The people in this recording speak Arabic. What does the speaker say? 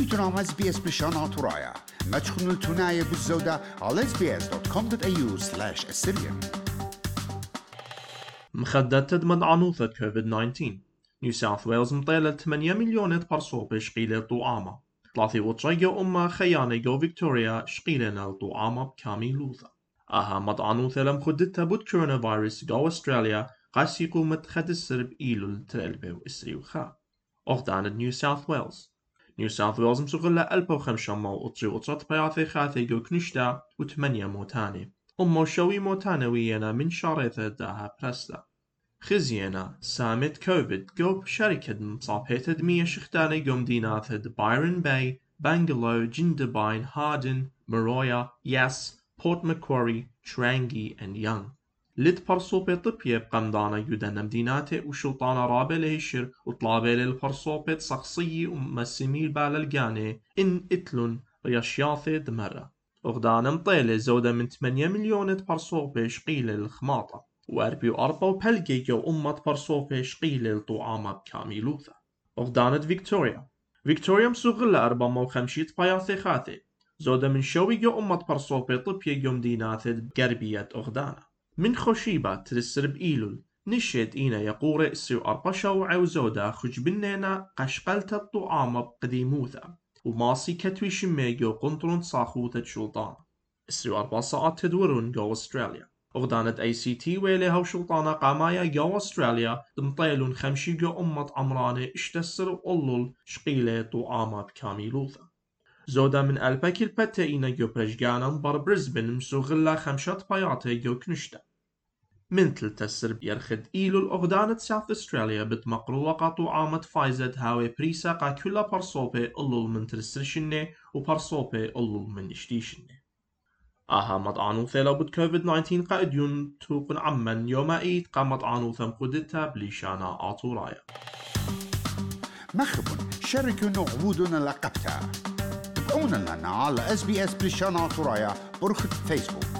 إجرام إس بي إس بلشان ترايا ما تخنوا التناية بالزودة على sbs.com.au slash assyrian مخدة تدمد عنوثة كوفيد 19 نيو ساوث ويلز مطيلة 8 مليون برصوب شقيلة طعامة. ثلاثي وطشيو أما خيانة جو فيكتوريا شقيلة طعامة بكامي لوثة. أها مطعنوثة لم خدتها بود كورونا فيروس جو أستراليا. قاسيقو متخد السرب إيلو الترلبة وإسري وخا. أغدانة نيو ساوث ويلز. نيو ساوث ويلز وخمسة مو أطري وطرت بياثي خاثي جو كنشتا وثمانية موتاني أمو شوي موتانا ويانا من شاريثة داها برسلا خزينا سامت كوفيد جو شركة مصابيت دمية شختاني قوم دينات بايرن باي بانجلو جندباين هاردن مرويا ياس بورت مكوري ترانجي and يونغ لد برصوبة طبية بقمدانا يدنا مديناتي وشلطانا رابع لهشر وطلابة للبرصوبة شخصية ومسمي بالالقاني إن إتلون رياشياثي دمرة وغدانا مطيلة زودة من 8 مليون برصوبة شقيلة للخماطة وأربي وأربا وبلجي وأمة برصوبة شقيلة لطعامة بكاميلوثا وغدانت فيكتوريا فيكتوريا مسوغلة أربا مو خمشيت باياثي خاثي زودة من شوي جو أمة برصوبة طبية يوم دينات بقربية أغدانا من خوشيبة ترسر بإيلول نشيت إينا يقور إسيو أربشا وعوزودا خج بنينا قشقلت الطعام بقديموثا وماسي كتوي شميجو قنطرون صاخوثة شلطان إسيو أربع ساعات تدورون جو أستراليا. أغدانة أي سي تي ويليها وشلطانة قامايا جو أستراليا. دمطيلون خمشي جو أمة عمرانة إشتسر وقلل شقيلة طعامة بكاميلوثا زودا من الباكي البتاينا جو برجانا بر برزبن مسوغلا خمشات باياتا جو كنشتا. من تلتا السرب يرخد إيلو الأغدانة ساوث أستراليا بتمقرو وقاتو عامة فايزت هاوي بريسا قا كلا برصوبة ألول من ترسرشنة وبرصوبة ألول من اشتيشنة آها مطعنو ثيلا بد كوفيد 19 قائديون توقن عمن يوم ايد قامت عنو ثم قدتا بليشانا آطورايا مخبون شاركوا نعبودنا لقبتا. تابعونا لنا على اس بي اس بلشان ترايا برخة فيسبوك.